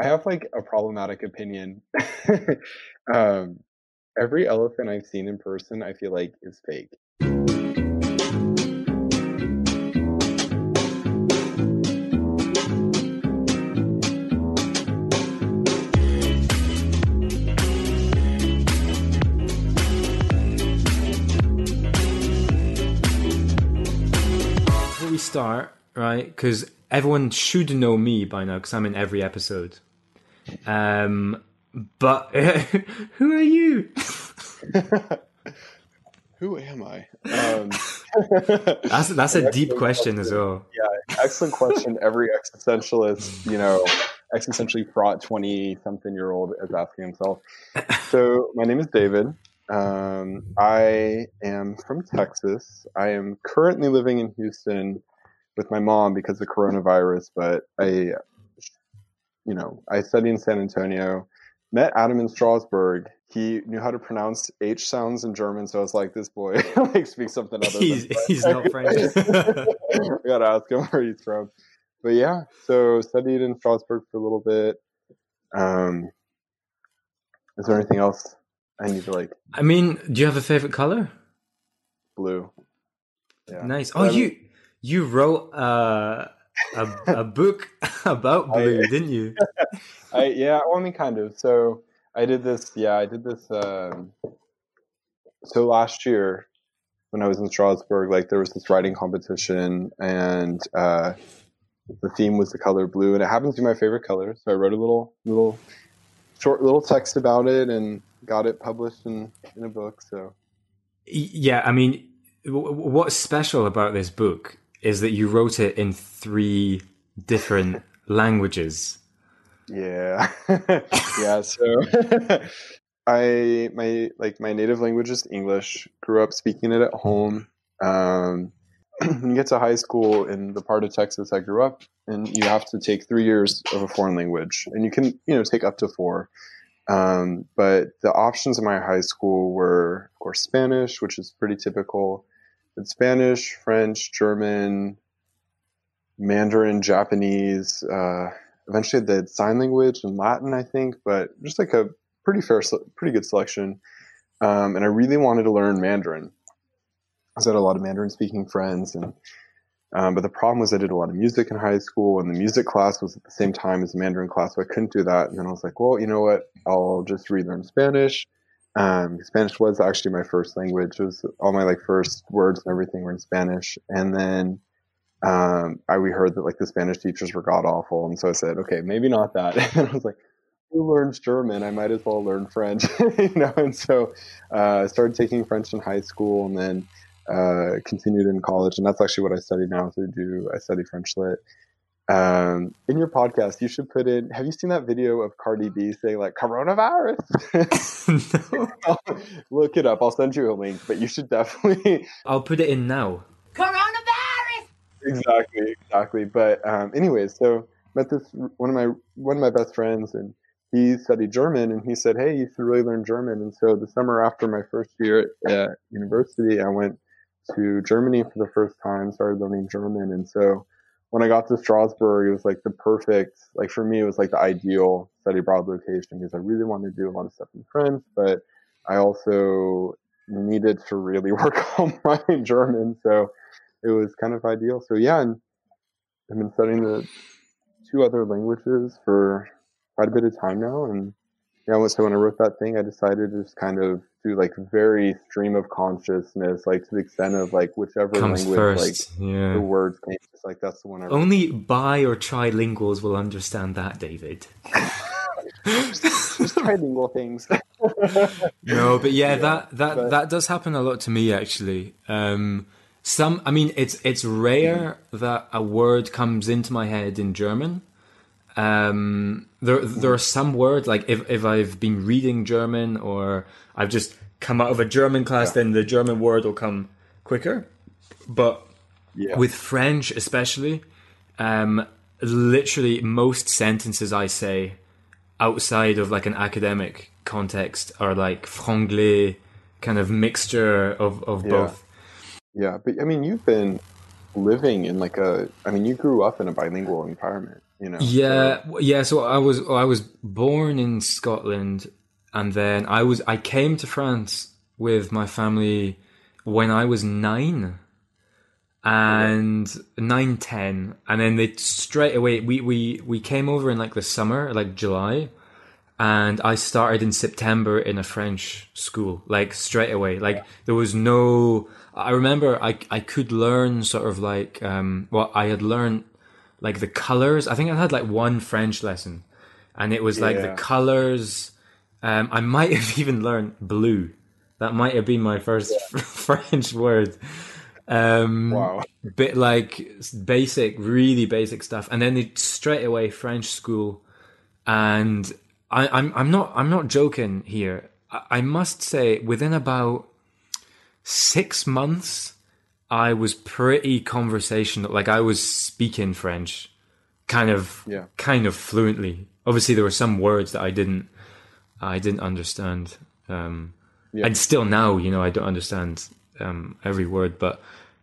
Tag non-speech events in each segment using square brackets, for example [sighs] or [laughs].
I have like a problematic opinion. [laughs] um, every elephant I've seen in person, I feel like is fake. Before we start, right? Because everyone should know me by now because I'm in every episode. Um, but [laughs] who are you? [laughs] Who am I? Um, [laughs] That's that's a deep question as well. yeah, excellent question. Every existentialist, you know, existentially fraught twenty-something-year-old is asking himself. So, my name is David. Um, I am from Texas. I am currently living in Houston with my mom because of coronavirus, but I, you know, I studied in San Antonio. Met Adam in Strasbourg. He knew how to pronounce H sounds in German, so I was like, "This boy [laughs] like speaks something other He's than he's not [laughs] French. I gotta ask him where he's from. But yeah, so studied in Strasbourg for a little bit. Um, is there anything else I need to like I mean, do you have a favorite color? blue? Yeah. Nice. Oh, you you wrote uh, a a [laughs] book about blue, didn't you? [laughs] I yeah, well, I mean, kind of. So I did this. Yeah, I did this. Um, so last year, when I was in Strasbourg, like there was this writing competition, and uh, the theme was the color blue, and it happens to be my favorite color. So I wrote a little, little, short, little text about it, and got it published in in a book. So Yeah, I mean, what's special about this book is that you wrote it in three different [laughs] languages. Yeah, [laughs] yeah. So [laughs] I my like my native language is English. Grew up speaking it at home. Um, when [clears throat] you get to high school in the part of Texas I grew up, and you have to take three years of a foreign language, and you can you know take up to four. Um, but the options in my high school were, of course, Spanish, which is pretty typical. But Spanish, French, German, Mandarin, Japanese. Uh, eventually, the sign language and Latin, I think. But just like a pretty fair, pretty good selection. Um, and I really wanted to learn Mandarin. I had a lot of Mandarin speaking friends, and um, but the problem was I did a lot of music in high school, and the music class was at the same time as the Mandarin class, so I couldn't do that. And then I was like, well, you know what? I'll just relearn Spanish. Um, Spanish was actually my first language. It was all my like first words and everything were in Spanish. And then um, I we heard that like the Spanish teachers were god awful, and so I said, okay, maybe not that. [laughs] And I was like, who learns German? I might as well learn French, [laughs] you know. And so uh, I started taking French in high school, and then uh, continued in college, and that's actually what I study now. So I do I study French lit. Um, in your podcast, you should put in. Have you seen that video of Cardi B saying like coronavirus? [laughs] [laughs] Look it up. I'll send you a link, but you should definitely [laughs] I'll put it in now. Coronavirus! exactly exactly. But um, anyways, so met this one of my one of my best friends, and he studied German, and he said, "Hey, you should really learn German." And so the summer after my first year at university, I went to Germany for the first time, started learning German, and so when I got to Strasbourg, it was like the perfect, like for me, it was like the ideal study abroad location because I really wanted to do a lot of stuff in French, but I also needed to really [laughs] work on my German, so it was kind of ideal. So yeah, and I've been studying the two other languages for quite a bit of time now, and yeah, so when I wrote that thing, I decided to just kind of do like very stream of consciousness, like to the extent of like whichever Comes language, first. like yeah. the words came, just like that's the one I wrote. Only bi or trilinguals will understand that, David. just trilingual things. [laughs] No, but yeah, Yeah, that that but- that does happen a lot to me actually. Um, some, I mean, it's it's rare that a word comes into my head in German. Um, there there are some words like if if I've been reading German or I've just come out of a German class, then the German word will come quicker. But yeah. with French, especially, um, literally most sentences I say outside of like an academic context are like franglais, kind of mixture of, of Yeah. both. Yeah, but I mean, you've been living in like a. I mean, you grew up in a bilingual environment. you know. Yeah, so. yeah. So I was I was born in Scotland, and then I was I came to France with my family when I was nine and nine ten, and then they straight away we we we came over in like the summer, like July, and I started in September in a French school, like straight away. Like there was no. I remember I I could learn sort of like um well I had learned like the colors. I think I had like one French lesson, and it was like yeah. the colors. Um, I might have [laughs] even learned blue. That might have been my first yeah. [laughs] French word. Um, wow. Bit like basic, really basic stuff, and then it straight away French school, and I, am I'm, I'm not I'm not joking here. I, I must say, within about six months, I was pretty conversational. Like I was speaking French, kind of, yeah. kind of fluently. Obviously, there were some words that I didn't, I didn't understand. Um, yeah. And still now, you know, I don't understand um, every word, but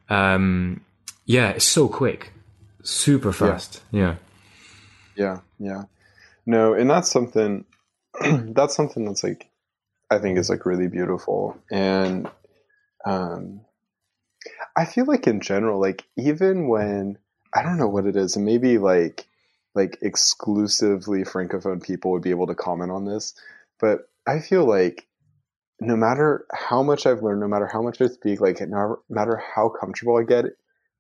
um, yeah, it's so quick, super fast. Yeah. yeah, yeah, No, and that's something. [clears throat] that's something that's like, I think is like really beautiful, and um, I feel like in general, like even when I don't know what it is, and maybe like like exclusively francophone people would be able to comment on this, but I feel like no matter how much I've learned, no matter how much I speak, like no matter how comfortable I get,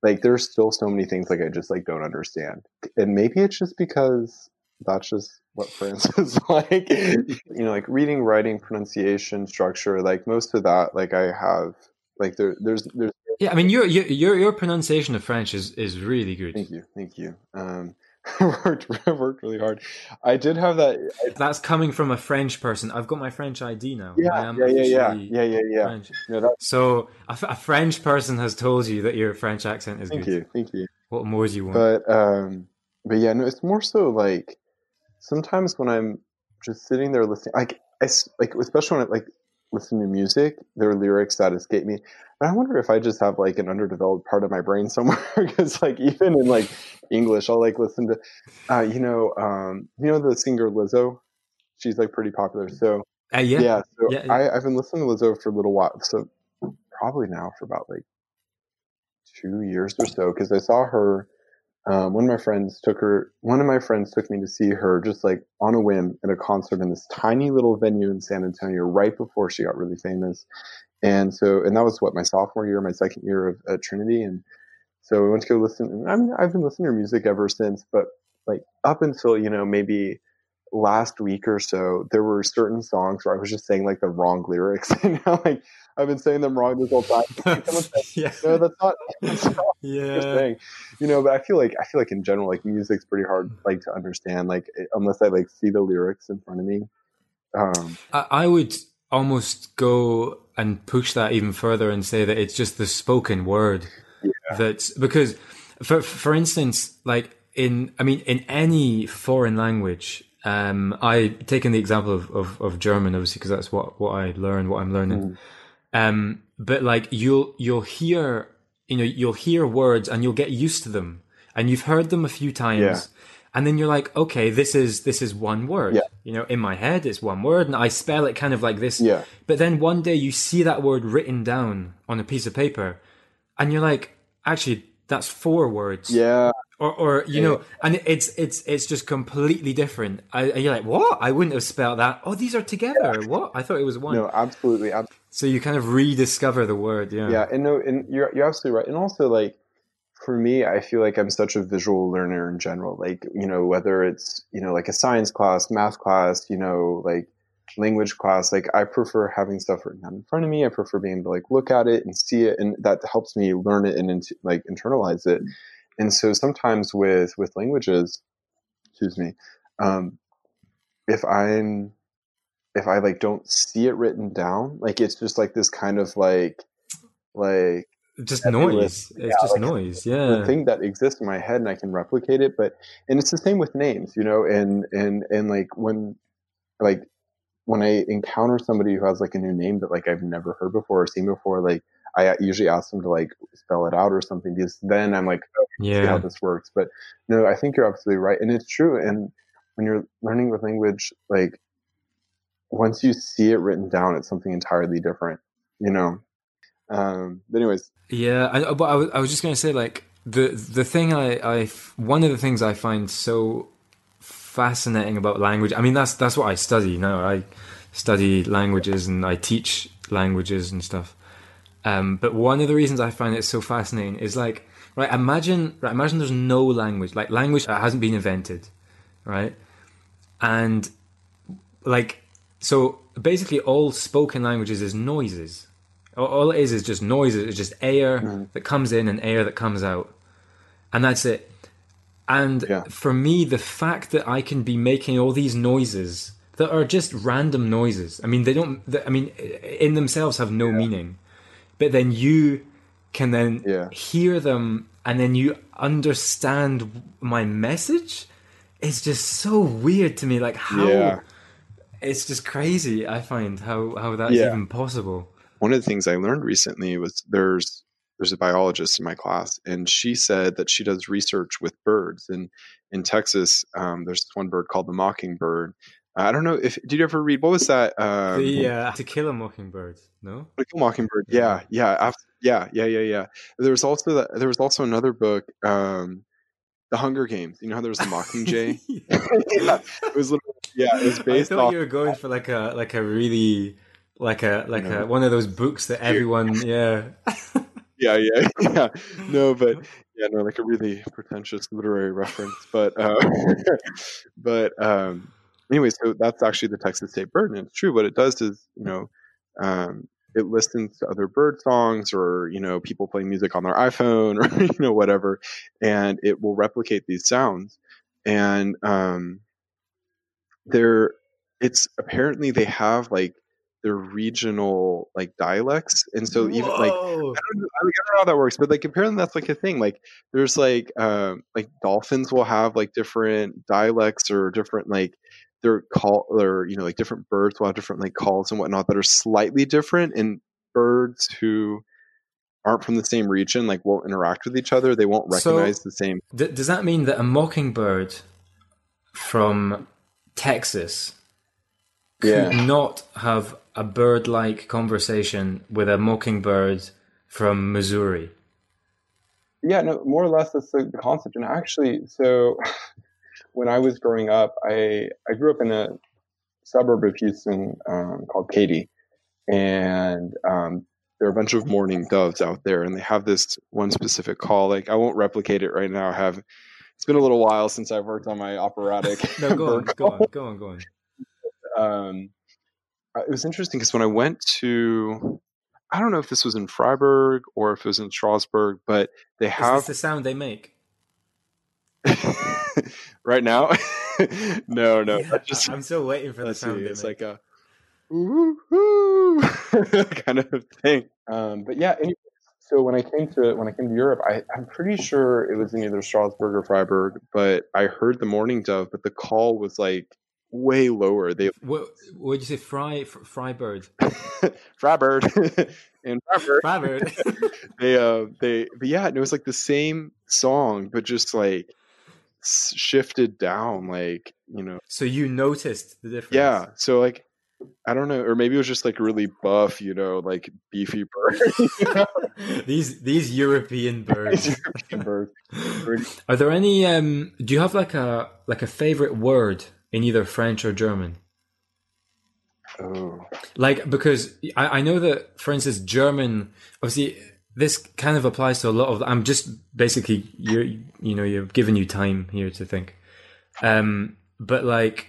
like there's still so many things like I just like don't understand. And maybe it's just because that's just what France [laughs] is like. you know, like reading, writing, pronunciation, structure, like most of that, like I have like there there's there's Yeah, I mean your your your pronunciation of French is is really good. Thank you. Thank you. Um [laughs] worked worked really hard. I did have that. I, That's coming from a French person. I've got my French ID now. Yeah, yeah, yeah, yeah, yeah, yeah, yeah. yeah so a, a, French person has told you that your French accent is thank good. Thank you, thank you. What more do you want? But um, but yeah, no, it's more so like sometimes when I'm just sitting there listening, like I, like especially when I like listen to music, there are lyrics that escape me. But I wonder if I just have like an underdeveloped part of my brain somewhere [laughs] because like even in like English, I'll like listen to, uh, you know, um, you know the singer Lizzo. She's like pretty popular. So uh, yeah, yeah. So yeah, yeah. I, I've been listening to Lizzo for a little while. So probably now for about like two years or so because I saw her um, one of my friends took her one of my friends took me to see her just like on a whim at a concert in this tiny little venue in san antonio right before she got really famous. And so and that was what my sophomore year my second year of at trinity. And so we went to go listen i mean i've been listening to her music ever since but like up until you know maybe last week or so, there were certain songs where I was just saying like the wrong lyrics, [laughs] and now like I've been saying them wrong this whole time. [laughs] yeah. No, that's not. [laughs] That's not yeah. Saying. You know, but I feel like I feel like in general, like music's pretty hard like to understand, like unless I like see the lyrics in front of me. Um, I, I would almost go and push that even further and say that it's just the spoken word yeah. that's because for for instance like in i mean in any foreign language um, I taken the example of, of, of German, obviously, because that's what, what I learned, what I'm learning. Mm. Um, but like you'll you'll hear you know you'll hear words and you'll get used to them, and you've heard them a few times, yeah. and then you're like, okay, this is this is one word. Yeah. You know, in my head, it's one word, and I spell it kind of like this. Yeah. But then one day you see that word written down on a piece of paper, and you're like, actually, that's four words. Yeah or, or you know, and it's it's it's just completely different. I, you're like, what? I wouldn't have spelled that. Oh, these are together. What? I thought it was one. No, absolutely. So you kind of rediscover the word. Yeah. Yeah, and no, and you're you're absolutely right. And also, like for me, I feel like I'm such a visual learner in general. Like you know, whether it's you know like a science class, math class, you know, like language class like i prefer having stuff written down in front of me i prefer being able to like look at it and see it and that helps me learn it and like internalize it and so sometimes with with languages, excuse me, um, if I'm if I like don't see it written down, like it's just like this kind of like like just noise. It's yeah, just like noise. Yeah, the thing that exists in my head, and I can replicate it. But and it's the same with names, you know. And and and like when like when I encounter somebody who has like a new name that like I've never heard before or seen before, like I usually ask them to like spell it out or something because then I'm like, oh, yeah. see how this works. But no, I think you're absolutely right, and it's true. And when you're learning with language, like once you see it written down, it's something entirely different. You know. Um, but anyways, yeah. I, but I was, I was just gonna say like the the thing I, I one of the things I find so fascinating about language. I mean, that's that's what I study now. I study languages and I teach languages and stuff. Um, but one of the reasons I find it so fascinating is like, right? Imagine, right? Imagine there's no language, like language that hasn't been invented, right? And like, so basically, all spoken languages is noises. All it is is just noises. It's just air mm. that comes in and air that comes out, and that's it. And yeah. for me, the fact that I can be making all these noises that are just random noises. I mean, they don't. I mean, in themselves have no yeah. meaning, but then you can then yeah. hear them and then you understand my message. It's just so weird to me. Like how. Yeah. It's just crazy. I find how how that's even possible. One of the things I learned recently was there's there's a biologist in my class, and she said that she does research with birds. And in Texas, um, there's this one bird called the mockingbird, I don't know if did you ever read what was that? Um, the uh, To Kill a Mockingbird. No. To Kill a Mockingbird. Yeah, yeah, yeah, yeah, yeah, yeah. There was also that. There was also another book, um, The Hunger Games. You know how there was the Mockingjay. [laughs] [laughs] yeah, it was. Yeah, it was based. I thought you were going for like a like a really like a like no. a one of those books that everyone [laughs] yeah. yeah, yeah, yeah. No, but yeah, no, like a really pretentious literary reference, but uh, but um anyway, so that's actually the Texas state bird, and it's true. What it does is, you know, um, it listens to other bird songs or you know people playing music on their iPhone [laughs] or you know whatever, and it will replicate these sounds. And um, there, it's apparently they have like their regional like dialects and so even like I don't, know, I don't, know, how that works but like apparently that's like a thing like there's like um like dolphins will have like different dialects or different like their call or you know like different birds will have different like calls and whatnot that are slightly different and birds who aren't from the same region like won't interact with each other they won't recognize so, the same th- does that mean that a mockingbird from texas could yeah. not have a bird-like conversation with a mockingbird from missouri yeah no more or less that's the concept and actually so [laughs] when I was growing up, I I grew up in a suburb of Houston um, called Katy, and um, there are a bunch of mourning doves out there, and they have this one specific call. Like I won't replicate it right now. I have it's been a little while since I've worked on my operatic. no, go on, go on, [laughs] go on, go on. Um, uh, it was interesting because when I went to, I don't know if this was in Freiburg or if it was in Strasbourg, but they have the sound they make. [laughs] right now? [laughs] no, no. Yeah, just, I'm still waiting for the sound. See, it's like a [laughs] kind of thing. Um, but yeah, anyway, so when I came to when I came to Europe, I, I'm pretty sure it was in either Strasbourg or Freiburg, but I heard the Mourning dove, but the call was like way lower. They what would you say? Fry Freiburg, Freiburg, and Freiburg. Freiburg. they uh they but yeah, it was like the same song, but just like shifted down like you know so you noticed the difference. Yeah so like i don't know or maybe it was just like really buff you know like beefy [laughs] bird [laughs] these these european birds, european birds. [laughs] are there any um do you have like a like a favorite word in either french or german? Oh. Like because I, I know that for instance german obviously this kind of applies to a lot of. I'm just basically you're you know you're giving you time here to think, um, but like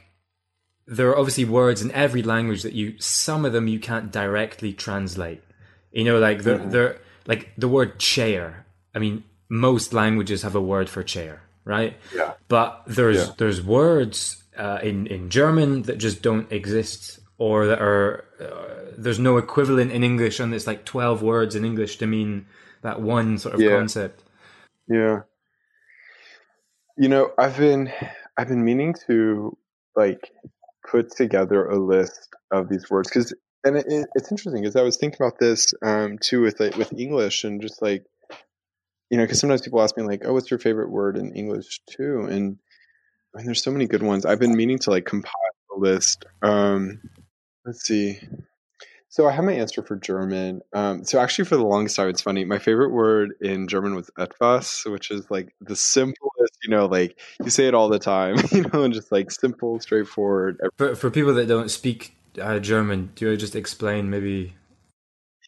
there are obviously words in every language that you some of them you can't directly translate. You know, like the mm-hmm. the like the word chair. I mean, most languages have a word for chair, right? Yeah. But there's yeah. there's words uh, in in German that just don't exist, or that are uh, there's no equivalent in English, and it's like twelve words in English to mean that one sort of yeah. concept. Yeah. You know, I've been I've been meaning to like put together a list of these words because and it, it, it's interesting because I was thinking about this um, too with like, with English and just like you know because sometimes people ask me like oh what's your favorite word in English too and I mean, there's so many good ones. I've been meaning to like compile a list. Um, let's see. So I have my answer for German. Um, so actually, for the longest time, it's funny. My favorite word in German was etwas, which is like the simplest. You know, like you say it all the time. [laughs] You know, and just like simple, straightforward. For for people that don't speak uh, German, do you just explain maybe?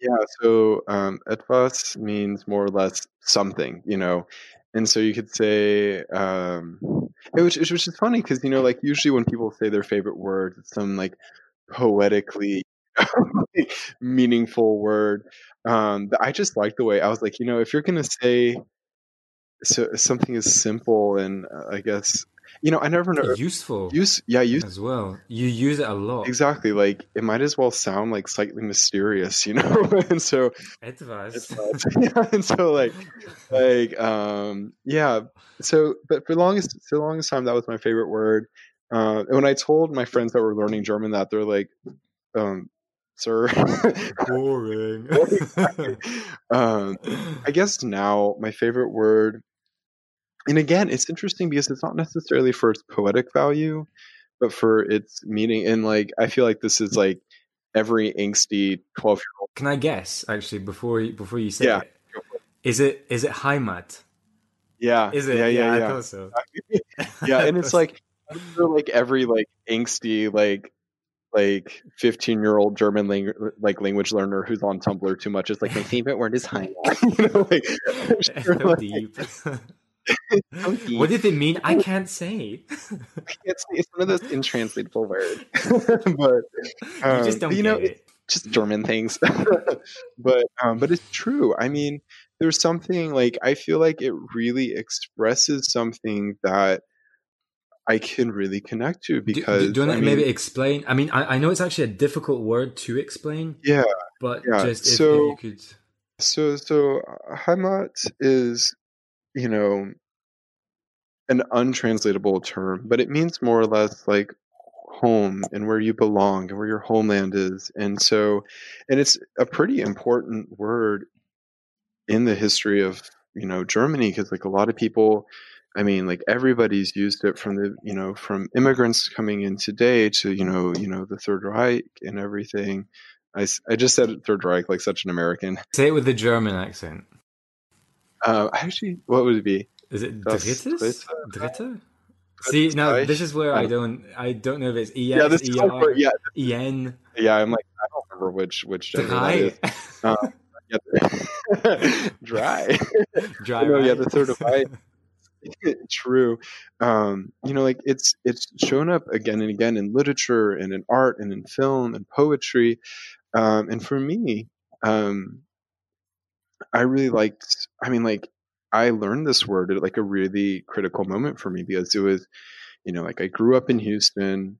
Yeah. So um, etwas means more or less something. You know, and so you could say, um, which, which is funny because you know, like usually when people say their favorite word, it's some like poetically [laughs] meaningful word. Um, I just like the way I was like, you know, if you're gonna say so, something is simple and uh, I guess you know, I never know useful. Use yeah, use as well. You use it a lot. Exactly. Like it might as well sound like slightly mysterious, [laughs] you know. and so advice. [laughs] yeah, and so like like um yeah. So but for longest for the longest time that was my favorite word. Uh, and when I told my friends that were learning German that they're like, um, sir, [laughs] boring. [laughs] um, I guess now my favorite word and again, it's interesting because it's not necessarily for its poetic value, but for its meaning. And like, I feel like this is like every angsty twelve year old. Can I guess actually before you, before you say yeah. it? Is it is it Heimat? Yeah. Is it? Yeah, yeah, yeah. yeah. I thought so. [laughs] yeah, and it's like like every like angsty like like 15 year old German lang- like language learner who's on Tumblr too much. is like my favorite word is Heimat. [laughs] [laughs] you know, like, [laughs] so like, deep what did it mean? I can't say. it's, it's one of those intranslatable words. but um, you just don't you know, it. just German things. but um, but it's true. I mean, there's something like I feel like it really expresses something that I can really connect to because. Do, do, you want to maybe explain? I mean, I, I know it's actually a difficult word to explain. Yeah, but yeah. just if, so, if you could. So so uh, Heimat is you know, an untranslatable term, but it means more or less like home and where you belong and where your homeland is. And so, and it's a pretty important word in the history of, you know, Germany because like a lot of people, I mean, like everybody's used it from the, you know, from immigrants coming in today to, you know, you know, the Third Reich and everything. I, I just said Third Reich like such an American. [laughs] Say it with the German accent. Uh, actually, what would it be? Is it drittes? Dritte? See, now this is where I don't, I don't know if it's ES, yeah, this where, yeah, EN. Yeah, I'm like, I don't remember which which gender Dry. that is. [laughs] Um, yeah, [laughs] dry. Dry. no, yeah, the third of I. [laughs] True. Um, you know, like it's it's shown up again and again in literature and in art and in film and poetry. Um, and for me, um, I really liked. I mean, like I learned this word at like a really critical moment for me because it was, you know, like I grew up in Houston,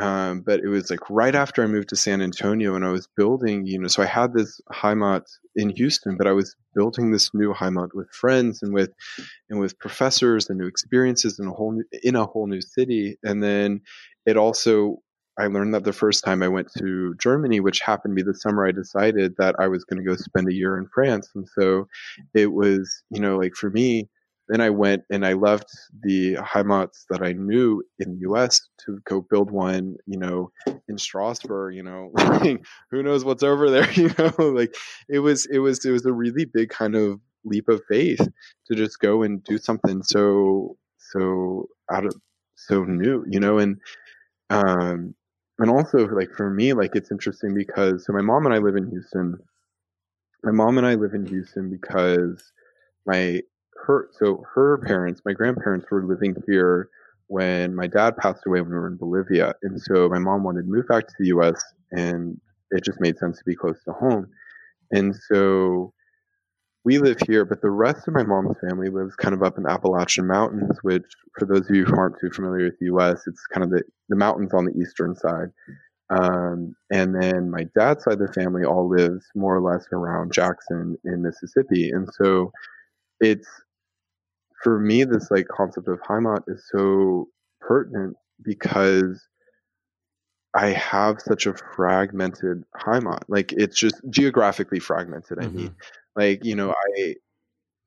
um, but it was like right after I moved to San Antonio and I was building, you know, so I had this Heimat in Houston, but I was building this new Heimat with friends and with and with professors and new experiences in a whole new, in a whole new city. And then it also I learned that the first time I went to Germany, which happened to be the summer I decided that I was going to go spend a year in France. And so it was, you know, like for me, then I went and I left the Heimats that I knew in the US to go build one, you know, in Strasbourg, you know, [laughs] who knows what's over there, [laughs] you know, like it was, it was, it was a really big kind of leap of faith to just go and do something so, so out of, so new, you know, and, um, and also like for me like it's interesting because so my mom and i live in houston. My mom and i live in houston because my her so her parents my grandparents were living here when my dad passed away when we were in bolivia and so my mom wanted to move back to the us and it just made sense to be close to home and so we live here, but the rest of my mom's family lives kind of up in the Appalachian Mountains, which, for those of you who aren't too familiar with the U.S., it's kind of the, the mountains on the eastern side. Um, and then my dad's side of the family all lives more or less around Jackson in Mississippi. And so it's, for me, this like concept of Heimat is so pertinent because I have such a fragmented Heimat. Like it's just geographically fragmented. I Mhm. mean, like you know, I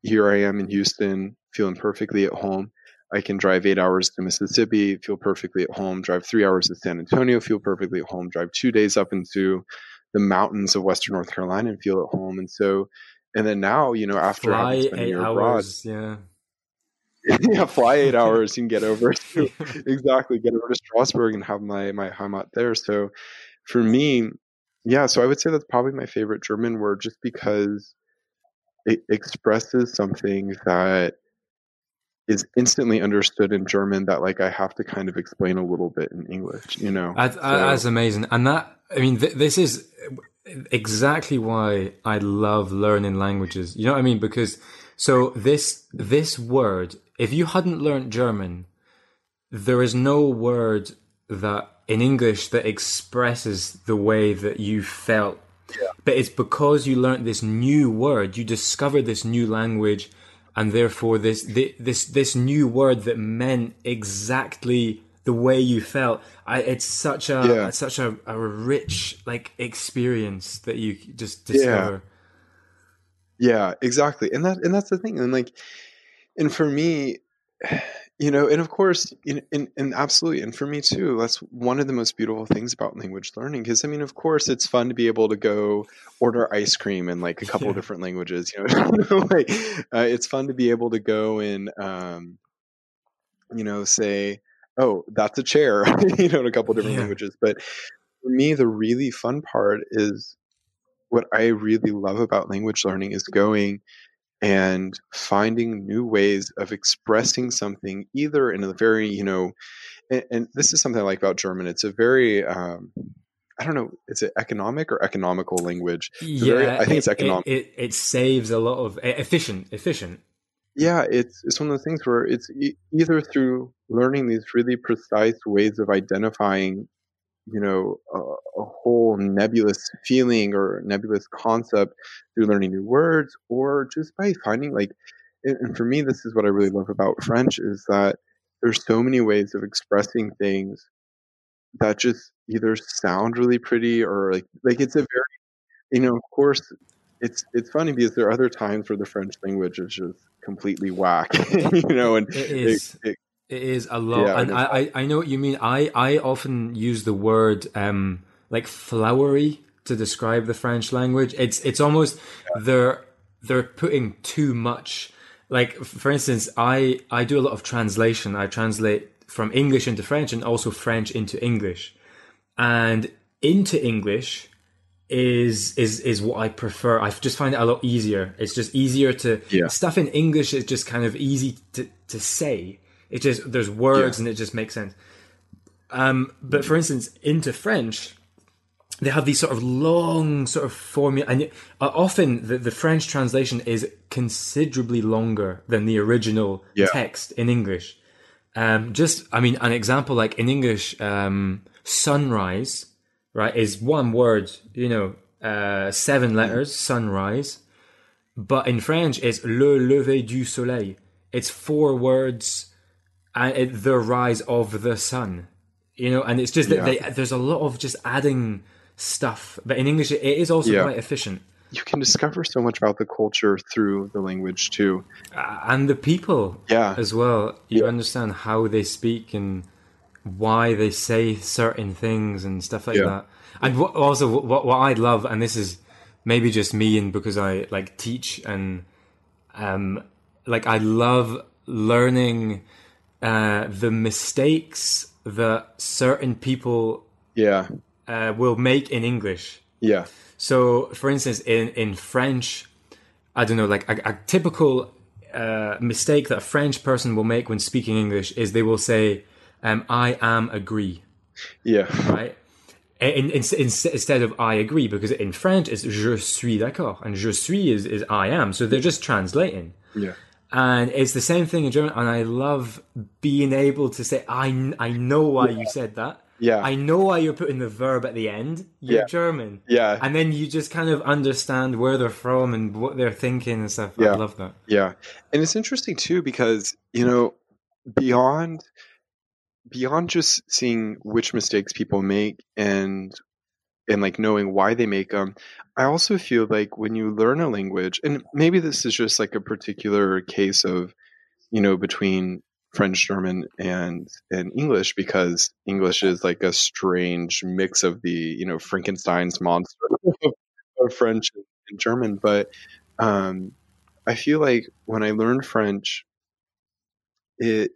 here I am in Houston, feeling perfectly at home. I can drive eight hours to Mississippi, feel perfectly at home. Drive three hours to San Antonio, feel perfectly at home. Drive two days up into the mountains of Western North Carolina and feel at home. And so, and then now, you know, after Fly having spent a eight year abroad, hours. Yeah. [laughs] yeah, fly eight [laughs] hours, you can get over to exactly get over to Strasbourg and have my my Heimat there. So for me, yeah, so I would say that's probably my favorite German word, just because it expresses something that is instantly understood in German that like I have to kind of explain a little bit in English, you know. So- That's amazing. And that, I mean, th- this is exactly why I love learning languages. You know what I mean? Because so this, this word, if you hadn't learned German, there is no word that in English that expresses the way that you felt. But it's because you learned this new word, you discovered this new language, and therefore this this this new word that meant exactly the way you felt. I, it's such a Yeah. it's such a, a rich like experience that you just discover. Yeah, exactly. And that and that's the thing. And like and for me, [sighs] you know, and of course, in, in, and absolutely, and for me too, that's one of the most beautiful things about language learning. Because I mean, of course, it's fun to be able to go order ice cream in like a couple Yeah. different languages. You know, [laughs] like uh, it's fun to be able to go and, um, you know, say, "Oh, that's a chair," [laughs] you know, in a couple different Yeah. languages. But for me, the really fun part is what I really love about language learning is going and finding new ways of expressing something either in a very you know and, and this is something i like about german it's a very um, i don't know is it economic or economical language Yeah, very- I think it's it- economic. It, it, it saves a lot of efficient, efficient. yeah it's it's one of those things where it's e- either through learning these really precise ways of identifying you know a, a whole nebulous feeling or nebulous concept through learning new words or just by finding like and, for me this is what i really love about french is that there's so many ways of expressing things that just either sound really pretty or like like it's a very you know of course it's it's funny because there are other times where the french language is just completely whack [laughs] you know and It is. it, It is a lot, Yeah, and I, I I know what you mean. I I often use the word um like flowery to describe the French language. It's it's almost they're they're putting too much. Like for instance, I I do a lot of translation. I translate from English into French and also French into English, and into English is is is what I prefer. I just find it a lot easier. It's just easier to Yeah. stuff in English is just kind of easy to to say. It just there's words and it just makes sense. Um, but for instance, into French, they have these sort of long sort of formula, and uh, often the, the French translation is considerably longer than the original Yeah. text in English. Um, just, I mean, an example like in English, um, sunrise, right, is one word, you know, uh, seven letters, sunrise. But in French, it's le lever du soleil. It's four words, and it, the rise of the sun. You know, and it's just that Yeah. they, there's a lot of just adding stuff. But in English, it is also Yeah. quite efficient. you can discover so much about the culture through the language too Uh, and the people yeah as well. You Yeah. understand how they speak and why they say certain things and stuff like that. And what, also, what what I love, and this is maybe just me, and because I like teach and um, like I love learning uh, the mistakes that certain people yeah uh, will make in English. yeah So, for instance, in in French, I don't know, like a, a typical uh, mistake that a French person will make when speaking English is they will say, um, "I am agree," yeah right? In, in, in, instead of "I agree," because in French it's "je suis d'accord" and "je suis" is, is "I am," so they're just translating. yeah And it's the same thing in German, and I love being able to say, "I I know why you said that." yeah I know why you're putting the verb at the end. You're Yeah. German yeah and then you just kind of understand where they're from and what they're thinking and stuff. I Yeah. love that. Yeah. And it's interesting too because, you know, beyond beyond just seeing which mistakes people make and and like knowing why they make them i also feel like when you learn a language and maybe this is just like a particular case of you know between french german and and english because english is like a strange mix of the you know frankenstein's monster [laughs] of french and german but um i feel like when i learned french it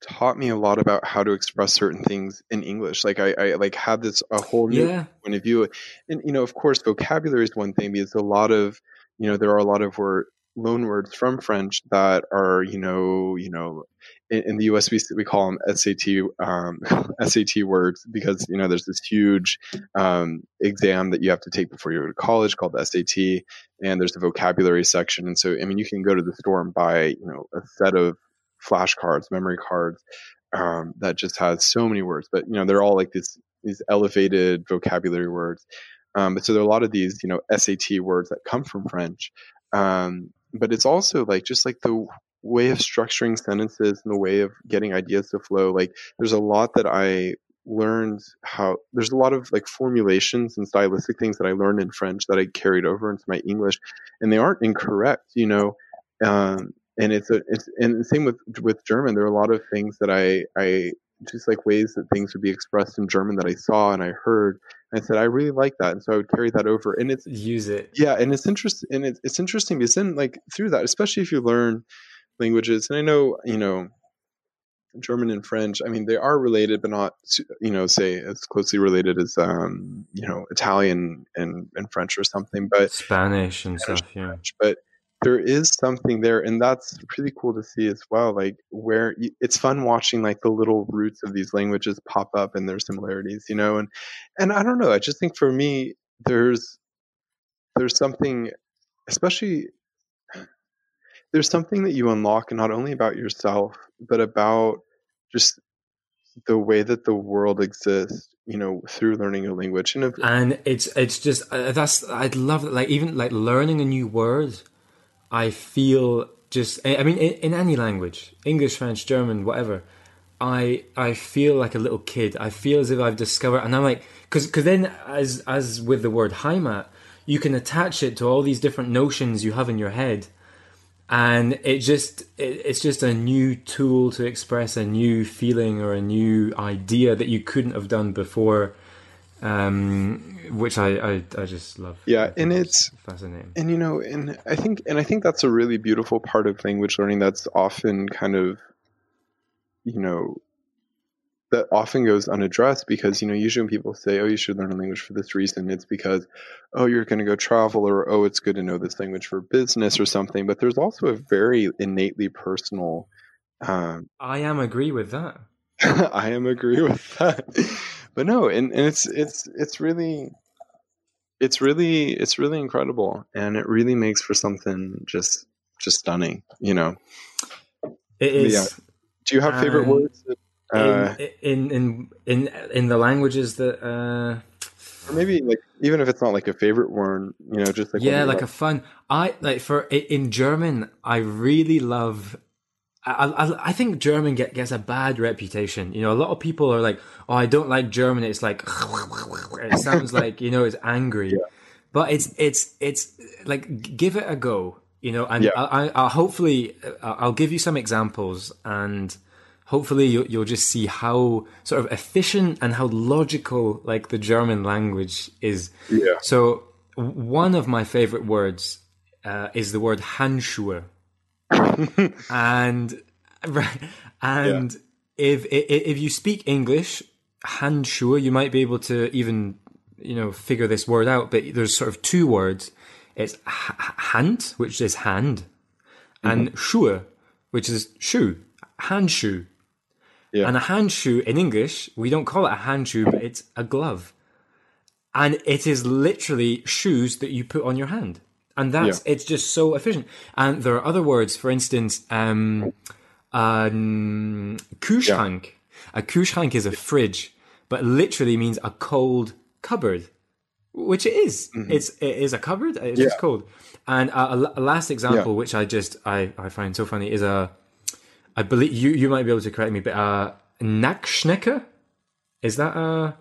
taught me a lot about how to express certain things in English. Like I, I like had this a whole new Yeah. point of view. And you know, of course, vocabulary is one thing because a lot of you know there are a lot of word loan words from French that are you know you know in, in the U.S. we we call them SAT um, [laughs] SAT words because you know there's this huge um, exam that you have to take before you go to college called the SAT, and there's a vocabulary section. And so I mean you can go to the store and buy you know a set of flashcards, memory cards um, that just has so many words. But you know, they're all like these these elevated vocabulary words. Um, so there are a lot of these you know SAT words that come from French. Um, but it's also like just like the way of structuring sentences and the way of getting ideas to flow. Like there's a lot that I learned how there's a lot of like formulations and stylistic things that I learned in French that I carried over into my English, and they aren't incorrect. You know, um, and it's a it's and the same with with German. There are a lot of things that I I just like ways that things would be expressed in German that I saw and I heard. And I said I really like that, and so I would carry that over. And it's Use it. yeah, and it's interesting. And it's it's interesting because then like through that, especially if you learn languages, and I know you know German and French. I mean, they are related, but not you know say as closely related as um you know Italian and and French or something. But Spanish and Spanish, stuff. Yeah. French, but there is something there and that's pretty cool to see as well like where it's fun watching like the little roots of these languages pop up and their similarities you know and and i don't know i just think for me there's there's something especially there's something that you unlock not only about yourself but about just the way that the world exists you know through learning a language and if, and it's it's just uh, that's I'd love it. Like even like learning a new word, I feel just I mean in, in any language, English, French, German, whatever. I I feel like a little kid. I feel as if I've discovered, and I'm like, because because then as as with the word Heimat, you can attach it to all these different notions you have in your head, and it just it, it's just a new tool to express a new feeling or a new idea that you couldn't have done before um which I, I i just love. Yeah, and it's- fascinating. and you know and i think and i think that's a really beautiful part of language learning that's often kind of you know that often goes unaddressed because you know usually when people say oh you should learn a language for this reason it's because oh you're going to go travel or oh it's good to know this language for business or something. But there's also a very innately personal um, i am agree with that. [laughs] I am agree with that. But no, and, and it's it's it's really it's really it's really incredible and it really makes for something just just stunning, you know. it is Yeah. Do you have favorite Um, words? That, uh, in, in in in in the languages that uh or maybe like even if it's not like a favorite word, you know, just like yeah like a fun i like for in german i really love I, I, I think German get, gets a bad reputation. You know, a lot of people are like, "Oh, I don't like German." It's like [laughs] it sounds [laughs] like you know it's angry, but it's it's it's like give it a go. You know, and Yeah. I, I, I'll hopefully uh, I'll give you some examples, and hopefully you'll, you'll just see how sort of efficient and how logical like the German language is. Yeah. So one of my favorite words uh, is the word Handschuhe, and and if, if if you speak English, Handschuhe, you might be able to even you know figure this word out. But there's sort of two words. It's Hand, which is hand, and mm-hmm. Schuhe, which is shoe, handshoe. Yeah. And a hand shoe in English, we don't call it a hand shoe, but it's a glove. And it is literally shoes that you put on your hand. And that's it's just so efficient. And there are other words, for instance, um, um Kühlschrank. A Kühlschrank is a fridge, but literally means a cold cupboard, which it is. It's it is a cupboard. It's just Yeah. cold. And a, a- last example, which I just I I find so funny, is a I believe you you might be able to correct me, but uh, Nacktschnecke. Is that a,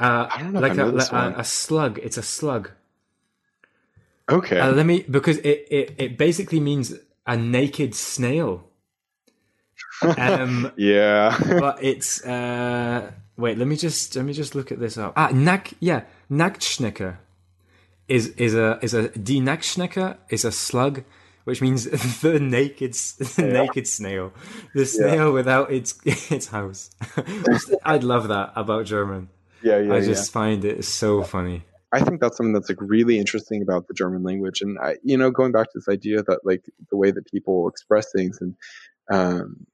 I don't know like a, this a, a slug? It's a slug. Okay. Uh, let me because it, it it basically means a naked snail. Um, [laughs] yeah. [laughs] but it's uh wait let me just let me just look at this up ah nack yeah nacktschnecke is is a is a die nacktschnecke is a slug which means [laughs] the naked the naked snail the snail without its its house i'd love that about german yeah, yeah, i yeah. just find it so funny I think that's something that's like really interesting about the German language, and I, you know, going back to this idea that like the way that people express things and um,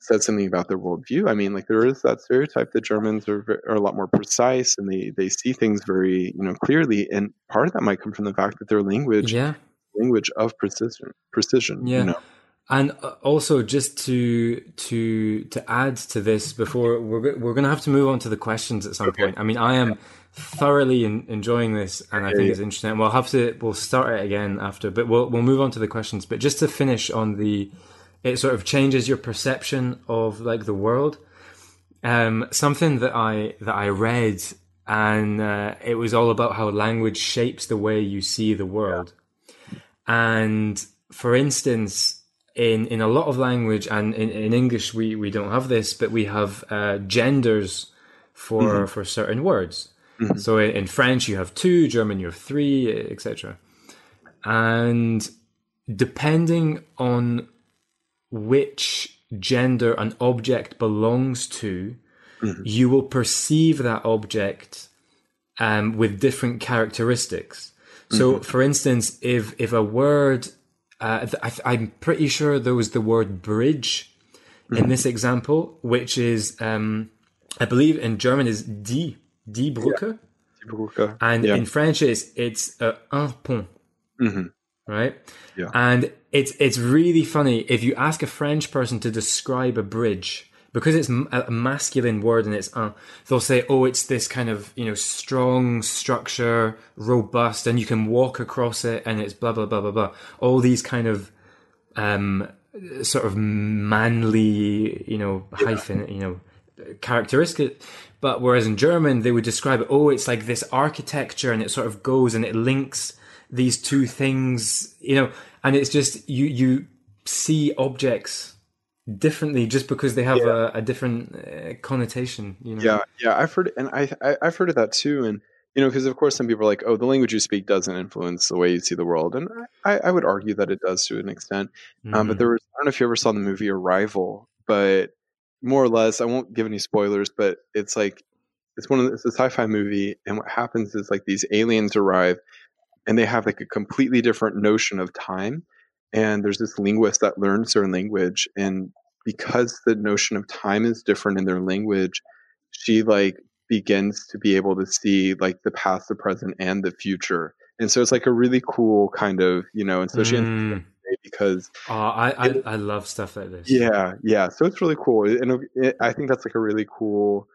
said something about their worldview. I mean, like there is that stereotype that Germans are, are a lot more precise and they they see things very you know clearly, and part of that might come from the fact that their language yeah language of precision precision. Yeah. You know? And uh, also, just to to to add to this, before we're we're going to have to move on to the questions at some point. I mean, I am thoroughly in, enjoying this, and I think it's interesting. And we'll have to we'll start it again after, but we'll we'll move on to the questions. But just to finish on the, it sort of changes your perception of like the world. Um, something that I that I read, and uh, it was all about how language shapes the way you see the world. And for instance, in in a lot of language and in, in English we, we don't have this, but we have uh, genders for for certain words. So in, French you have two, German you have three, etc. And depending on which gender an object belongs to, you will perceive that object um, with different characteristics. So, for instance, if if a word, uh, th- I'm pretty sure there was the word bridge in this example, which is, um, I believe in German is die, die Brücke, Typical- and yeah. in French it's it's uh, un pont, Mhm. right? Yeah. And it's it's really funny if you ask a French person to describe a bridge because it's a masculine word and it's un, they'll say, oh, it's this kind of you know strong structure, robust, and you can walk across it, and it's blah blah blah blah blah. All these kind of um, sort of manly, you know, hyphen, you know, characteristic. But whereas in German, they would describe it, oh, it's like this architecture and it sort of goes and it links these two things, you know, and it's just, you, you see objects differently just because they have a, a different uh, connotation, you know. Yeah, yeah, I've heard, and I, I I've heard of that too, and you know, because of course some people are like, oh, the language you speak doesn't influence the way you see the world, and I, I would argue that it does to an extent. Um, but Mhm. there was, I don't know if you ever saw the movie Arrival, but more or less, I won't give any spoilers, but it's like it's one of the, it's a sci-fi movie, and what happens is like these aliens arrive, and they have like a completely different notion of time, and there's this linguist that learns their language, and because the notion of time is different in their language, she like begins to be able to see like the past, the present, and the future. And so it's like a really cool kind of, you know, And so Mm. Because Oh, I, I, I love stuff like this. yeah, yeah. So it's really cool, and it, I think that's like a really cool,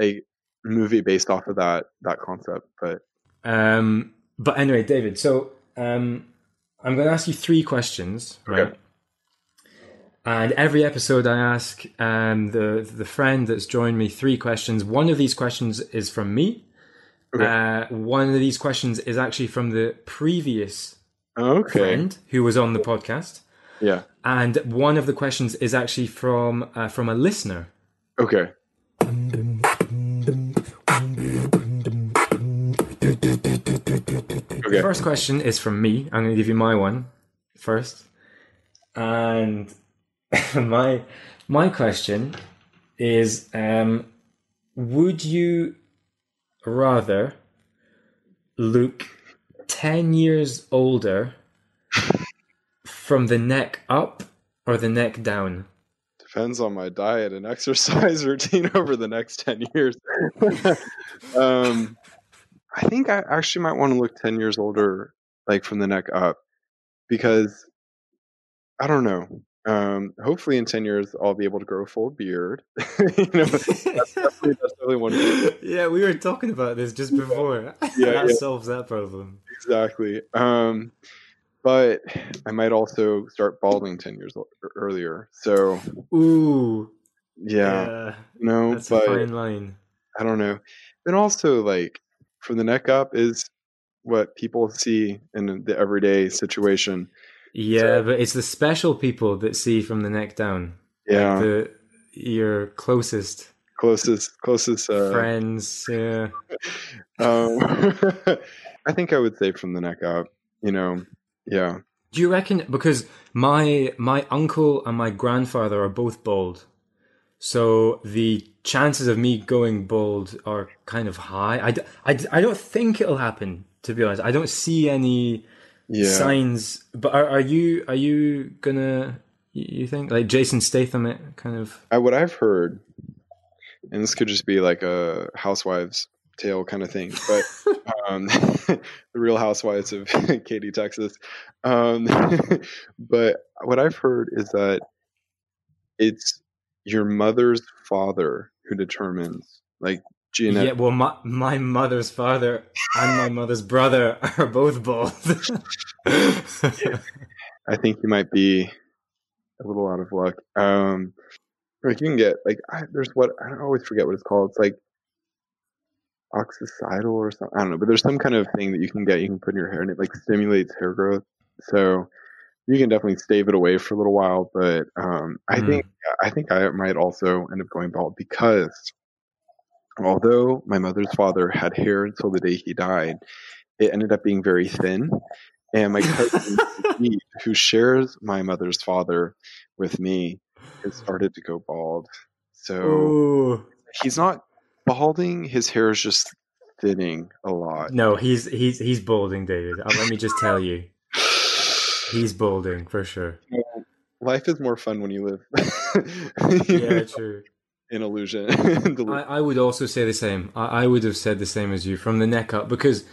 a movie based off of that that concept. But Um, but anyway, David, so um, I'm going to ask you three questions, right? Okay. And every episode, I ask um, the the friend that's joined me three questions. One of these questions is from me. Okay. Uh, one of these questions is actually from the previous okay, friend who was on the podcast, yeah, and one of the questions is actually from uh, from a listener. okay, okay. First question is from me. I'm going to give you my one first, and [laughs] my my question is: um, Would you rather look ten years older from the neck up or the neck down? Depends on my diet and [laughs] exercise routine over the next ten years. [laughs] um, I think I actually might want to look ten years older, like from the neck up, because I don't know. Um, hopefully, in ten years, I'll be able to grow a full beard. [laughs] you know, that's definitely, that's [laughs] definitely one. yeah, we were talking about this just before. [laughs] Yeah, that yeah. solves that problem. exactly. Um, but I might also start balding ten years earlier. So Ooh, yeah, you know, that's a but fine line. I don't know. And also, like from the neck up is what people see in the everyday situation. Yeah, So- but it's the special people that see from the neck down. Yeah, The your closest closest, closest. Uh, friends. Yeah. [laughs] um, [laughs] I think I would say from the neck up. You know, yeah. Do you reckon because my my uncle and my grandfather are both bald, so the chances of me going bald are kind of high. I, d- I, d- I don't think it'll happen. To be honest, I don't see any Yeah, signs. But are, are you are you gonna? You think like Jason Statham? It kind of. I, what I've heard, and this could just be like a housewives tale kind of thing, but [laughs] um, [laughs] the Real Housewives of [laughs] Katy, Texas. Um, but what I've heard is that it's your mother's father who determines, like Yeah, well, my my mother's father and my mother's brother are both bald. [laughs] I think you might be a little out of luck. Um, like you can get like I, there's what I always forget what it's called. It's like oxycidal or something. I don't know, but there's some kind of thing that you can get. You can put in your hair, and it like stimulates hair growth. So you can definitely stave it away for a little while. But um, I Hmm. think I think I might also end up going bald because although my mother's father had hair until the day he died, it ended up being very thin. And my cousin, [laughs] who shares my mother's father with me, has started to go bald. So Ooh. he's not balding; his hair is just thinning a lot. No, he's he's he's balding, David. Uh, let me just tell you, he's balding for sure. [laughs] Life is more fun when you live [laughs] Yeah, true. In illusion. [laughs] I, I would also say the same. I, I would have said the same as you from the neck up because,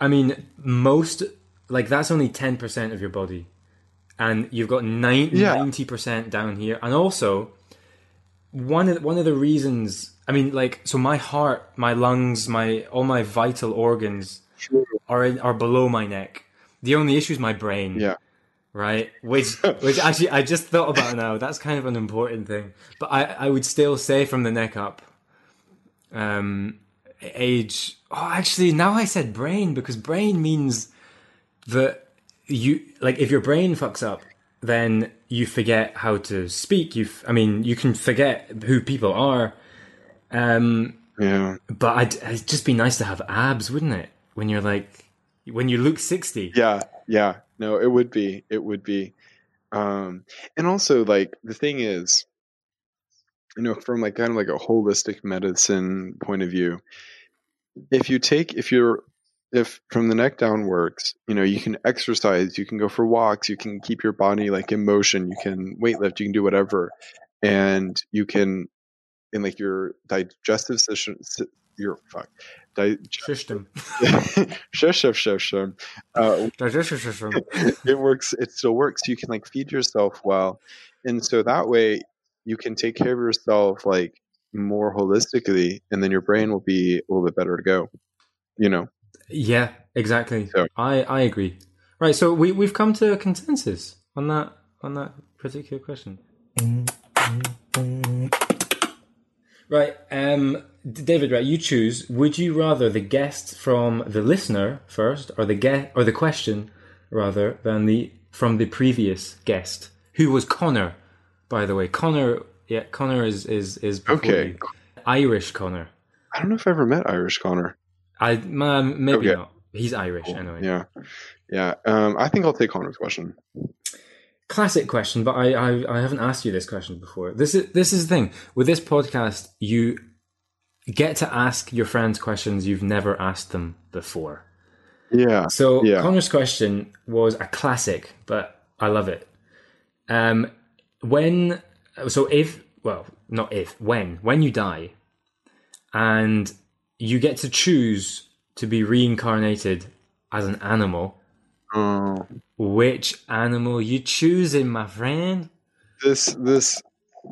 I mean, most like that's only ten percent of your body, and you've got ninety percent down here, and also one of one of the reasons. I mean, like, so my heart, my lungs, my all my vital organs are in, are below my neck. The only issue is my brain. Yeah. Right. Which which actually I just thought about now. That's kind of an important thing. But I, I would still say from the neck up. Um age oh actually now I said brain because brain means that you like if your brain fucks up then you forget how to speak you I mean you can forget who people are um yeah, but I'd, it'd just be nice to have abs wouldn't it when you're like when you look 60 yeah, yeah. No, it would be. It would be. Um, and also, like the thing is, you know, from like kind of like a holistic medicine point of view, if you take if you're if from the neck down works, you know, you can exercise, you can go for walks, you can keep your body like in motion, you can weightlift, you can do whatever, and you can in like your digestive system, your fuck, di- system [laughs] shush, shush, shush, shush. Uh, digestive system [laughs] it works. It still works. You can like feed yourself well, and so that way you can take care of yourself like more holistically, and then your brain will be a little bit better to go. You know. Yeah, exactly. So- I I agree. Right, so we we've come to a consensus on that on that particular question. Right, um, David. Right, you choose. Would you rather the guest from the listener first, or the get or the question rather than the from the previous guest, who was Connor, by the way. Connor, yeah, Connor is is is Okay. you. Irish Connor. I don't know if I ever met Irish Connor. I um, maybe Okay. not. He's Irish anyway. Yeah, yeah. Um, I think I'll take Connor's question. Classic question, but I, I I haven't asked you this question before. This is this is the thing with this podcast. You get to ask your friends questions you've never asked them before. Yeah. So Yeah. Connor's question was a classic, but I love it. Um, when so if well not if when when you die, and you get to choose to be reincarnated as an animal. Oh, Which animal you choosing, my friend? this this.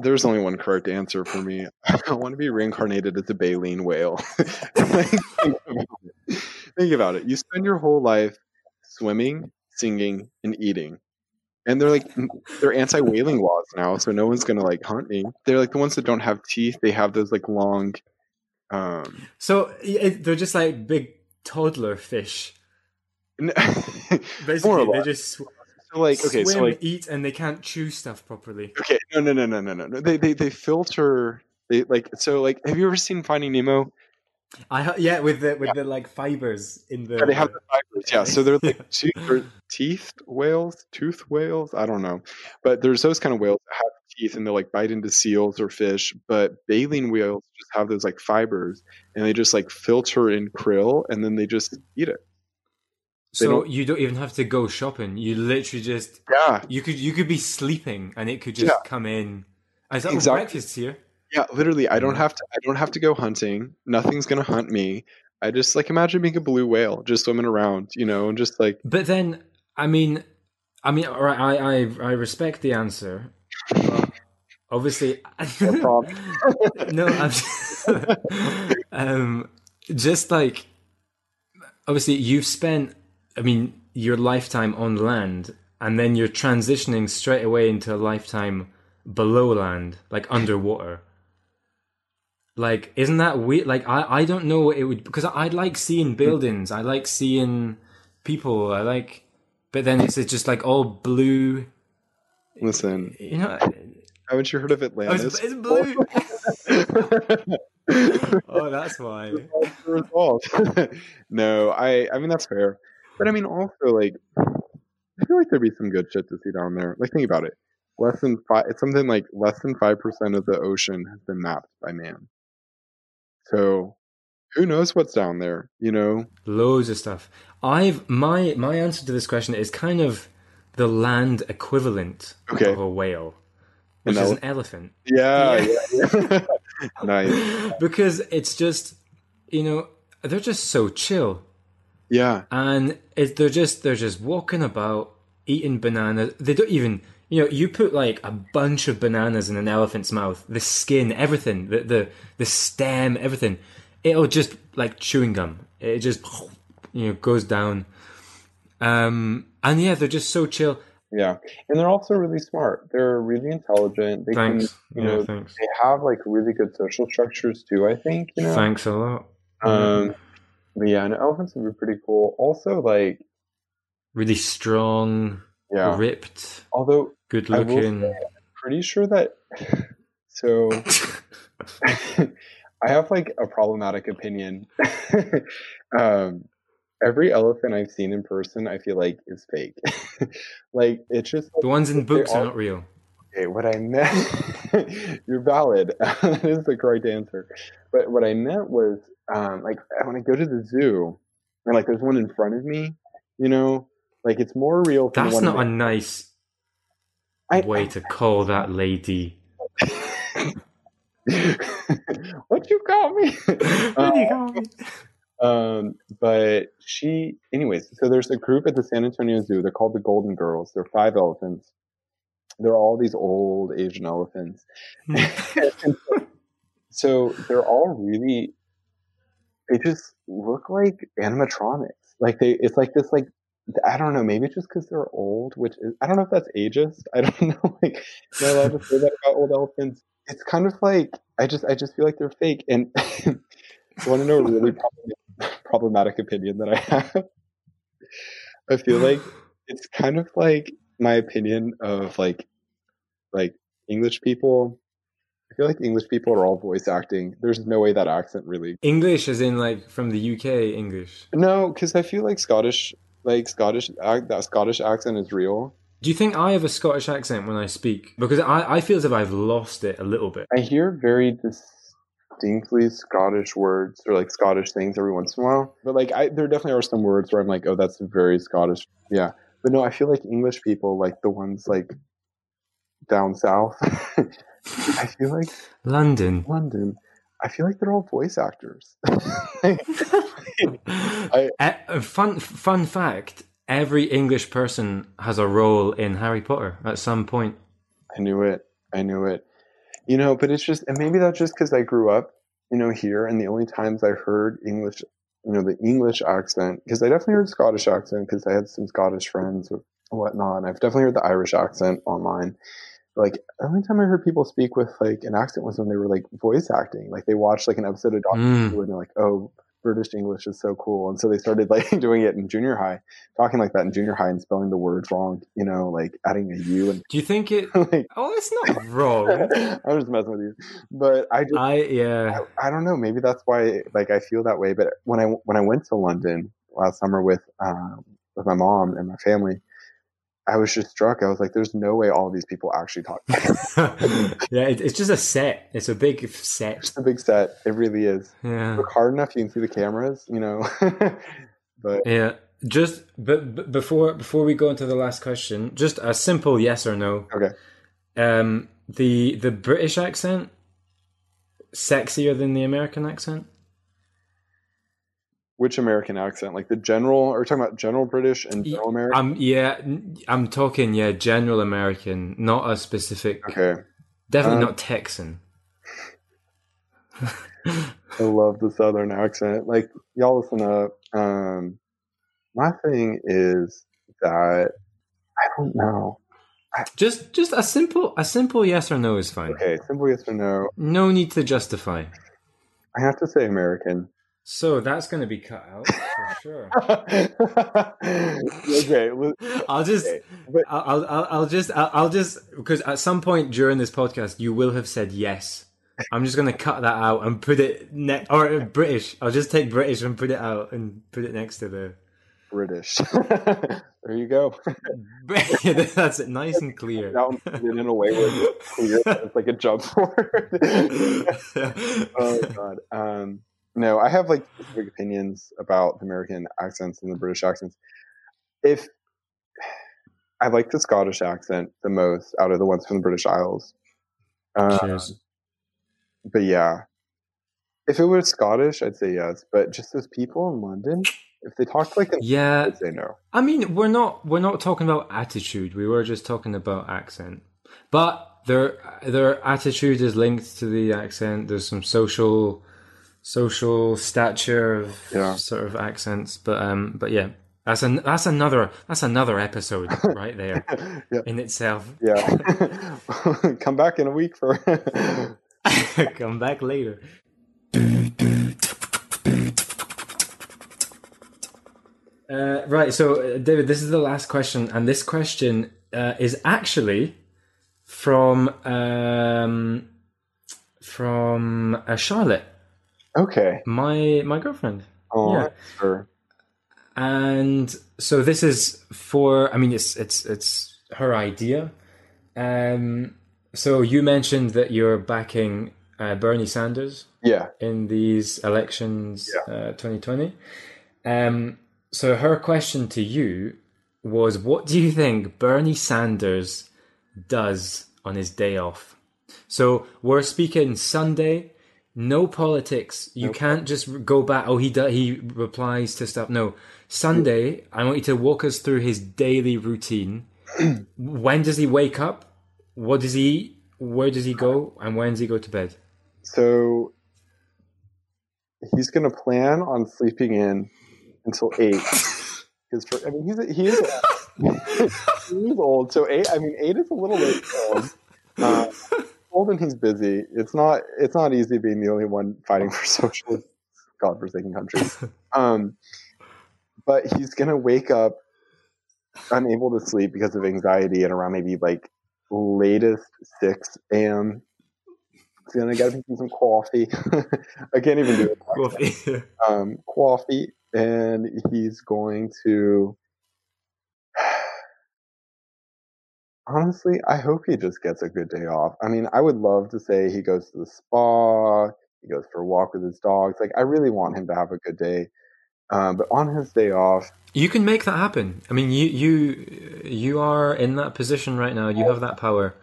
There's only one correct answer for me. [laughs] I want to be reincarnated as a baleen whale. Think about it. Think about it. You spend your whole life swimming, singing, and eating, and they're like they're anti-whaling laws now, so no one's gonna like hunt me. They're like the ones that don't have teeth. They have those like long. Um, So they're just like big toddler fish. [laughs] Basically, they just sw- So like okay, swim, so like eat, and they can't chew stuff properly. okay, no no no no no no. They they they filter. They like so like. Have you ever seen Finding Nemo? I ha- yeah, with the with the like fibers in the. Yeah, they have the fibers. Yeah, so they're like [laughs] tooth, teeth whales, tooth whales. I don't know, but there's those kind of whales that have teeth and they'll like bite into seals or fish. But baleen whales just have those like fibers, and they just like filter in krill, and then they just eat it. So you don't even have to go shopping. You literally just Yeah, you could you could be sleeping and it could just Yeah. come in. I thought Exactly. breakfast's here. yeah. Literally, I don't have to. I don't have to go hunting. Nothing's gonna hunt me. I just like imagine being a blue whale just swimming around, you know, and just like But then, I mean, I mean, all right, I I I respect the answer. Obviously, [laughs] No problem. [laughs] no, I'm [laughs] um, just like obviously you've spent, I mean, your lifetime on land, and then you're transitioning straight away into a lifetime below land, like underwater. Like, isn't that weird? Like, I, I don't know what it would because I, I like seeing buildings. I like seeing people. I like, but then it's, it's just like all blue. listen. You know, Haven't you heard of oh, Atlantis? it's, it's blue. [laughs] oh, that's why. [laughs] [laughs] no, I I mean that's fair. But I mean also like I feel like there'd be some good shit to see down there. Like think about it. Less than five it's something like less than five percent of the ocean has been mapped by man. So who knows what's down there, you know? Loads of stuff. I've my my answer to this question is kind of the land equivalent Okay. of a whale, An which is ele- an elephant. Yeah, [laughs] Yeah. yeah. yeah. [laughs] nice. [laughs] because it's just you know they're just so chill Yeah. and it, they're just they're just walking about eating bananas they don't even you know you put like a bunch of bananas in an elephant's mouth the skin everything the the, the stem everything it'll just like chewing gum it just you know goes down um and yeah they're just so chill Yeah. And they're also really smart. They're really intelligent. They thanks can you yeah know thanks they have like really good social structures too, I think, you know. thanks a lot Um, but yeah, and elephants would be pretty cool. Also, like, really strong yeah. ripped Although, good looking pretty sure that. [laughs] So, [laughs] I have like a problematic opinion. [laughs] um, every elephant I've seen in person, I feel like is fake. like, it's just the ones in books are not real Okay, what I meant, [laughs] you're valid. [laughs] that is the correct answer. But what I meant was, um, like, when I go to the zoo, and like, there's one in front of me, you know, like it's more real. Than That's not a nice I- way to call that lady. [laughs] what you call me? What you call me? Um, but she, anyways, so there's a group at the San Antonio Zoo. They're called the Golden Girls. They're five elephants. They're all these old Asian elephants. Hmm. [laughs] so they're all really, they just look like animatronics. Like they, it's like this, like, I don't know, maybe just because they're old, which is, I don't know if that's ageist. I don't [laughs] know. Like, am I allowed to say that about old elephants? It's kind of like, I just, I just feel like they're fake. And [laughs] you want to know a really problem- problematic opinion that I have? I feel like [sighs] it's kind of like my opinion of like like English people. I feel like English people are all voice acting. There's no way that accent really. English, as in like from the UK English. No, because I feel like Scottish, like Scottish, that Scottish accent is real. Do you think I have a Scottish accent when I speak? Because I, I feel as if I've lost it a little bit. I hear very distinctly Scottish words or like Scottish things every once in a while. But like, I there definitely are some words where I'm like, oh, that's very Scottish. Yeah, but no, I feel like English people, like the ones like down south. [laughs] I feel like London. London. I feel like they're all voice actors. [laughs] [laughs] Uh, fun fun fact: every English person has a role in Harry Potter at some point. I knew it. I knew it. You know, but it's just, and maybe that's just because I grew up, you know, here, and the only times I heard English, you know, the English accent, because I definitely heard Scottish accent because I had some Scottish friends, or whatnot. And I've definitely heard the Irish accent online. Like the only time I heard people speak with like an accent was when they were like voice acting. Like they watched like an episode of Doctor Mm. Who and they're like, "Oh, British English is so cool," and so they started like [laughs] doing it in junior high, talking like that in junior high and spelling the words wrong. You know, like adding a U and Do you think it? [laughs] like. Oh, it's not wrong. [laughs] I'm just messing with you, but I just I yeah. I, I don't know. Maybe that's why like I feel that way. But when I when I went to London last summer with um, with my mom and my family, I was just struck. I was like, "There's no way all these people actually talk." [laughs] yeah, it, it's just a set. It's a big set. it's a big set. It really is. Yeah. Look hard enough, you can see the cameras. You know. [laughs] but Yeah. Just but, but before before we go into the last question, just a simple yes or no. okay, Um, the the British accent sexier than the American accent? Which American accent? Like the general? Are we talking about general British and general American? I'm yeah, I'm talking yeah, general American, not a specific. okay, Definitely Um, not Texan. [laughs] I love the southern accent. Like y'all listen up. Um, my thing is that I don't know. Just just a simple a simple yes or no is fine. Okay, simple yes or no. No need to justify. I have to say American. So that's going to be cut out for sure. [laughs] okay, li- I'll just, Okay, but- I'll, I'll, I'll just, I'll, I'll just, because at some point during this podcast, you will have said yes. I'm just going to cut that out and put it next, or uh, British. I'll just take British and put it out and put it next to the. British. [laughs] there you go. [laughs] That's it, nice and clear. Now I'm putting it in a way where it's clear it's like a jump forward. oh god. Um, no, I have like specific opinions about the American accents and the British accents. If [sighs] I like the Scottish accent the most out of the ones from the British Isles. Uh, but yeah, if it was Scottish, I'd say yes. But just those people in London, if they talked like an, Yeah, I'd say no. I mean, we're not we're not talking about attitude. We were just talking about accent. But their their attitude is linked to the accent. There's some social social stature of Yeah. sort of accents. But um, but yeah, that's an that's another that's another episode [laughs] right there yeah, in itself. yeah. [laughs] Come back in a week for. [laughs] Come back later. Uh, right, so uh, David, this is the last question, and this question uh, is actually from um, from uh, Charlotte, okay. my my girlfriend, Oh, Yeah. sure. and so this is for. I mean, it's it's it's her idea. Um, so you mentioned that you're backing uh, Bernie Sanders. Yeah. in these elections uh, 2020. Um, so her question to you was, what do you think Bernie Sanders does on his day off? So we're speaking Sunday, no politics. You can't just go back. Oh, he do, he replies to stuff. No, Sunday. I want you to walk us through his daily routine. [clears throat] when does he wake up? What does he eat? Where does he go? And when does he go to bed? So he's going to plan on sleeping in until eight. [laughs] Because for I mean he's he is [laughs] he's old. So eight. I mean eight is a little late. And he's busy. It's not it's not easy being the only one fighting for [laughs] socialist godforsaken countries. [laughs] Um, but he's going to wake up unable to sleep because of anxiety at around maybe like latest six a.m. He's gonna get him some coffee. [laughs] I can't even do it. Coffee. Um, coffee, and he's going to. Honestly, I hope he just gets a good day off. I mean, I would love to say he goes to the spa, he goes for a walk with his dogs. Like, I really want him to have a good day. Um, but on his day off, You can make that happen. I mean, you you you are in that position right now. You have that power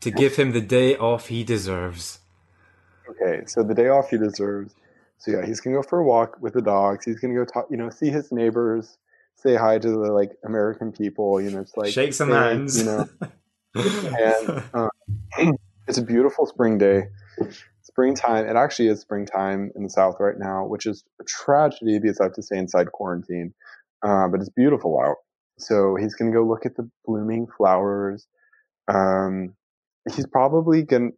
to give him the day off he deserves. Okay, so the day off he deserves. So yeah, he's gonna go for a walk with the dogs. He's gonna go talk, you know, see his neighbors, say hi to the like American people. You know, it's like Shake some hands. You know, [laughs] and um, [clears throat] it's a beautiful spring day. Springtime. It actually is springtime in the South right now, which is a tragedy because I have to stay inside quarantine. Uh, but it's beautiful out. so he's gonna go look at the blooming flowers. Um, he's probably gonna.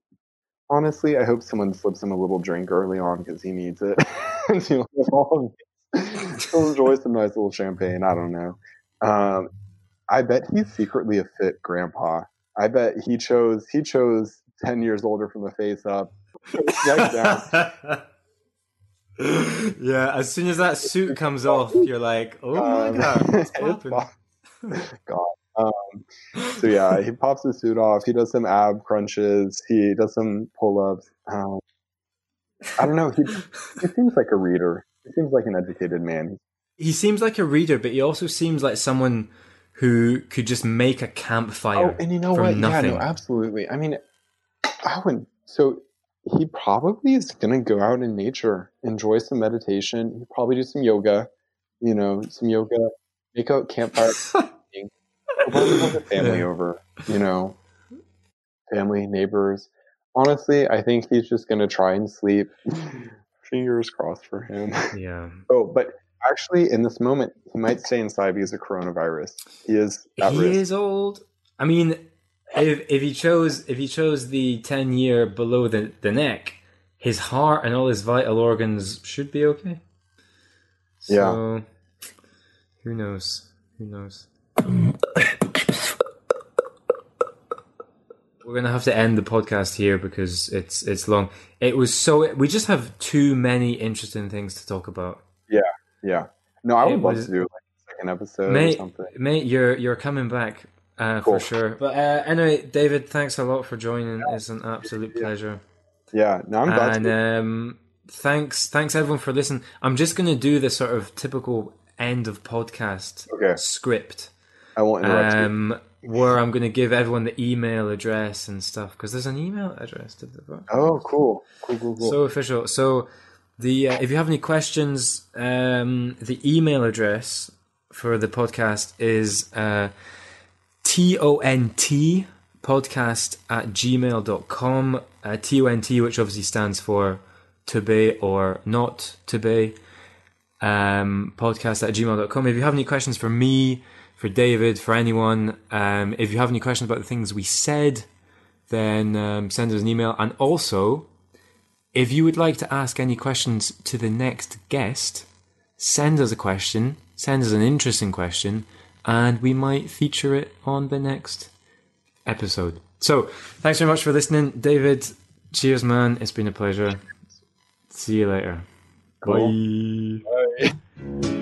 Honestly, I hope someone slips him a little drink early on because he needs it. [laughs] He'll enjoy some nice little champagne. I don't know. Um, I bet he's secretly a fit grandpa. I bet he chose he chose ten years older from the face up. [laughs] yeah, as soon as that suit comes off, you're like, oh my Um, god, [laughs] what's pos- God. Um, so yeah, he pops his suit off. He does some ab crunches. He does some pull ups. Um, I don't know. He, he seems like a reader. He seems like an educated man. He seems like a reader, but he also seems like someone who could just make a campfire Oh, and you know what? nothing. Yeah, no, absolutely. I mean, I would. So he probably is going to go out in nature, enjoy some meditation. He'll probably do some yoga. You know, some yoga. Make a campfire. [laughs] Probably have the family Yeah. over. You know, family, neighbors. Honestly, I think he's just going to try and sleep. [laughs] Fingers crossed for him. yeah. [laughs] Oh, but actually, in this moment, he might stay inside because of coronavirus. He is at he risk. is old. I mean, if if he chose if he chose the ten year below the, the neck, his heart and all his vital organs should be okay. So, who knows? Who knows? We're gonna have to end the podcast here because it's it's long. It was so we just have too many interesting things to talk about. Yeah. Yeah. No, I It would love was- to do like a second episode Mate, or something. Mate, you're you're coming back uh, Cool. for sure. But uh, anyway, David, thanks a lot for joining. It's an absolute pleasure. Yeah. No, I'm glad And to. um, thanks, thanks everyone for listening. I'm just going to do the sort of typical end of podcast Okay. script, I won't interrupt you. um, where I'm going to give everyone the email address and stuff because there's an email address to the book. Oh, cool. Cool, cool, cool. So official. So the uh, if you have any questions, um, the email address for the podcast is uh, T-O-N-T podcast at gmail.com. Uh, T-O-N-T, which obviously stands for to be or not to be. Um, podcast at gmail.com. If you have any questions for me, for David, for anyone, um, if you have any questions about the things we said, then um, send us an email. And also, if you would like to ask any questions to the next guest, send us a question, send us an interesting question, and we might feature it on the next episode. So, thanks very much for listening, David. Cheers, man. It's been a pleasure. See you later. Cool. Bye. Bye.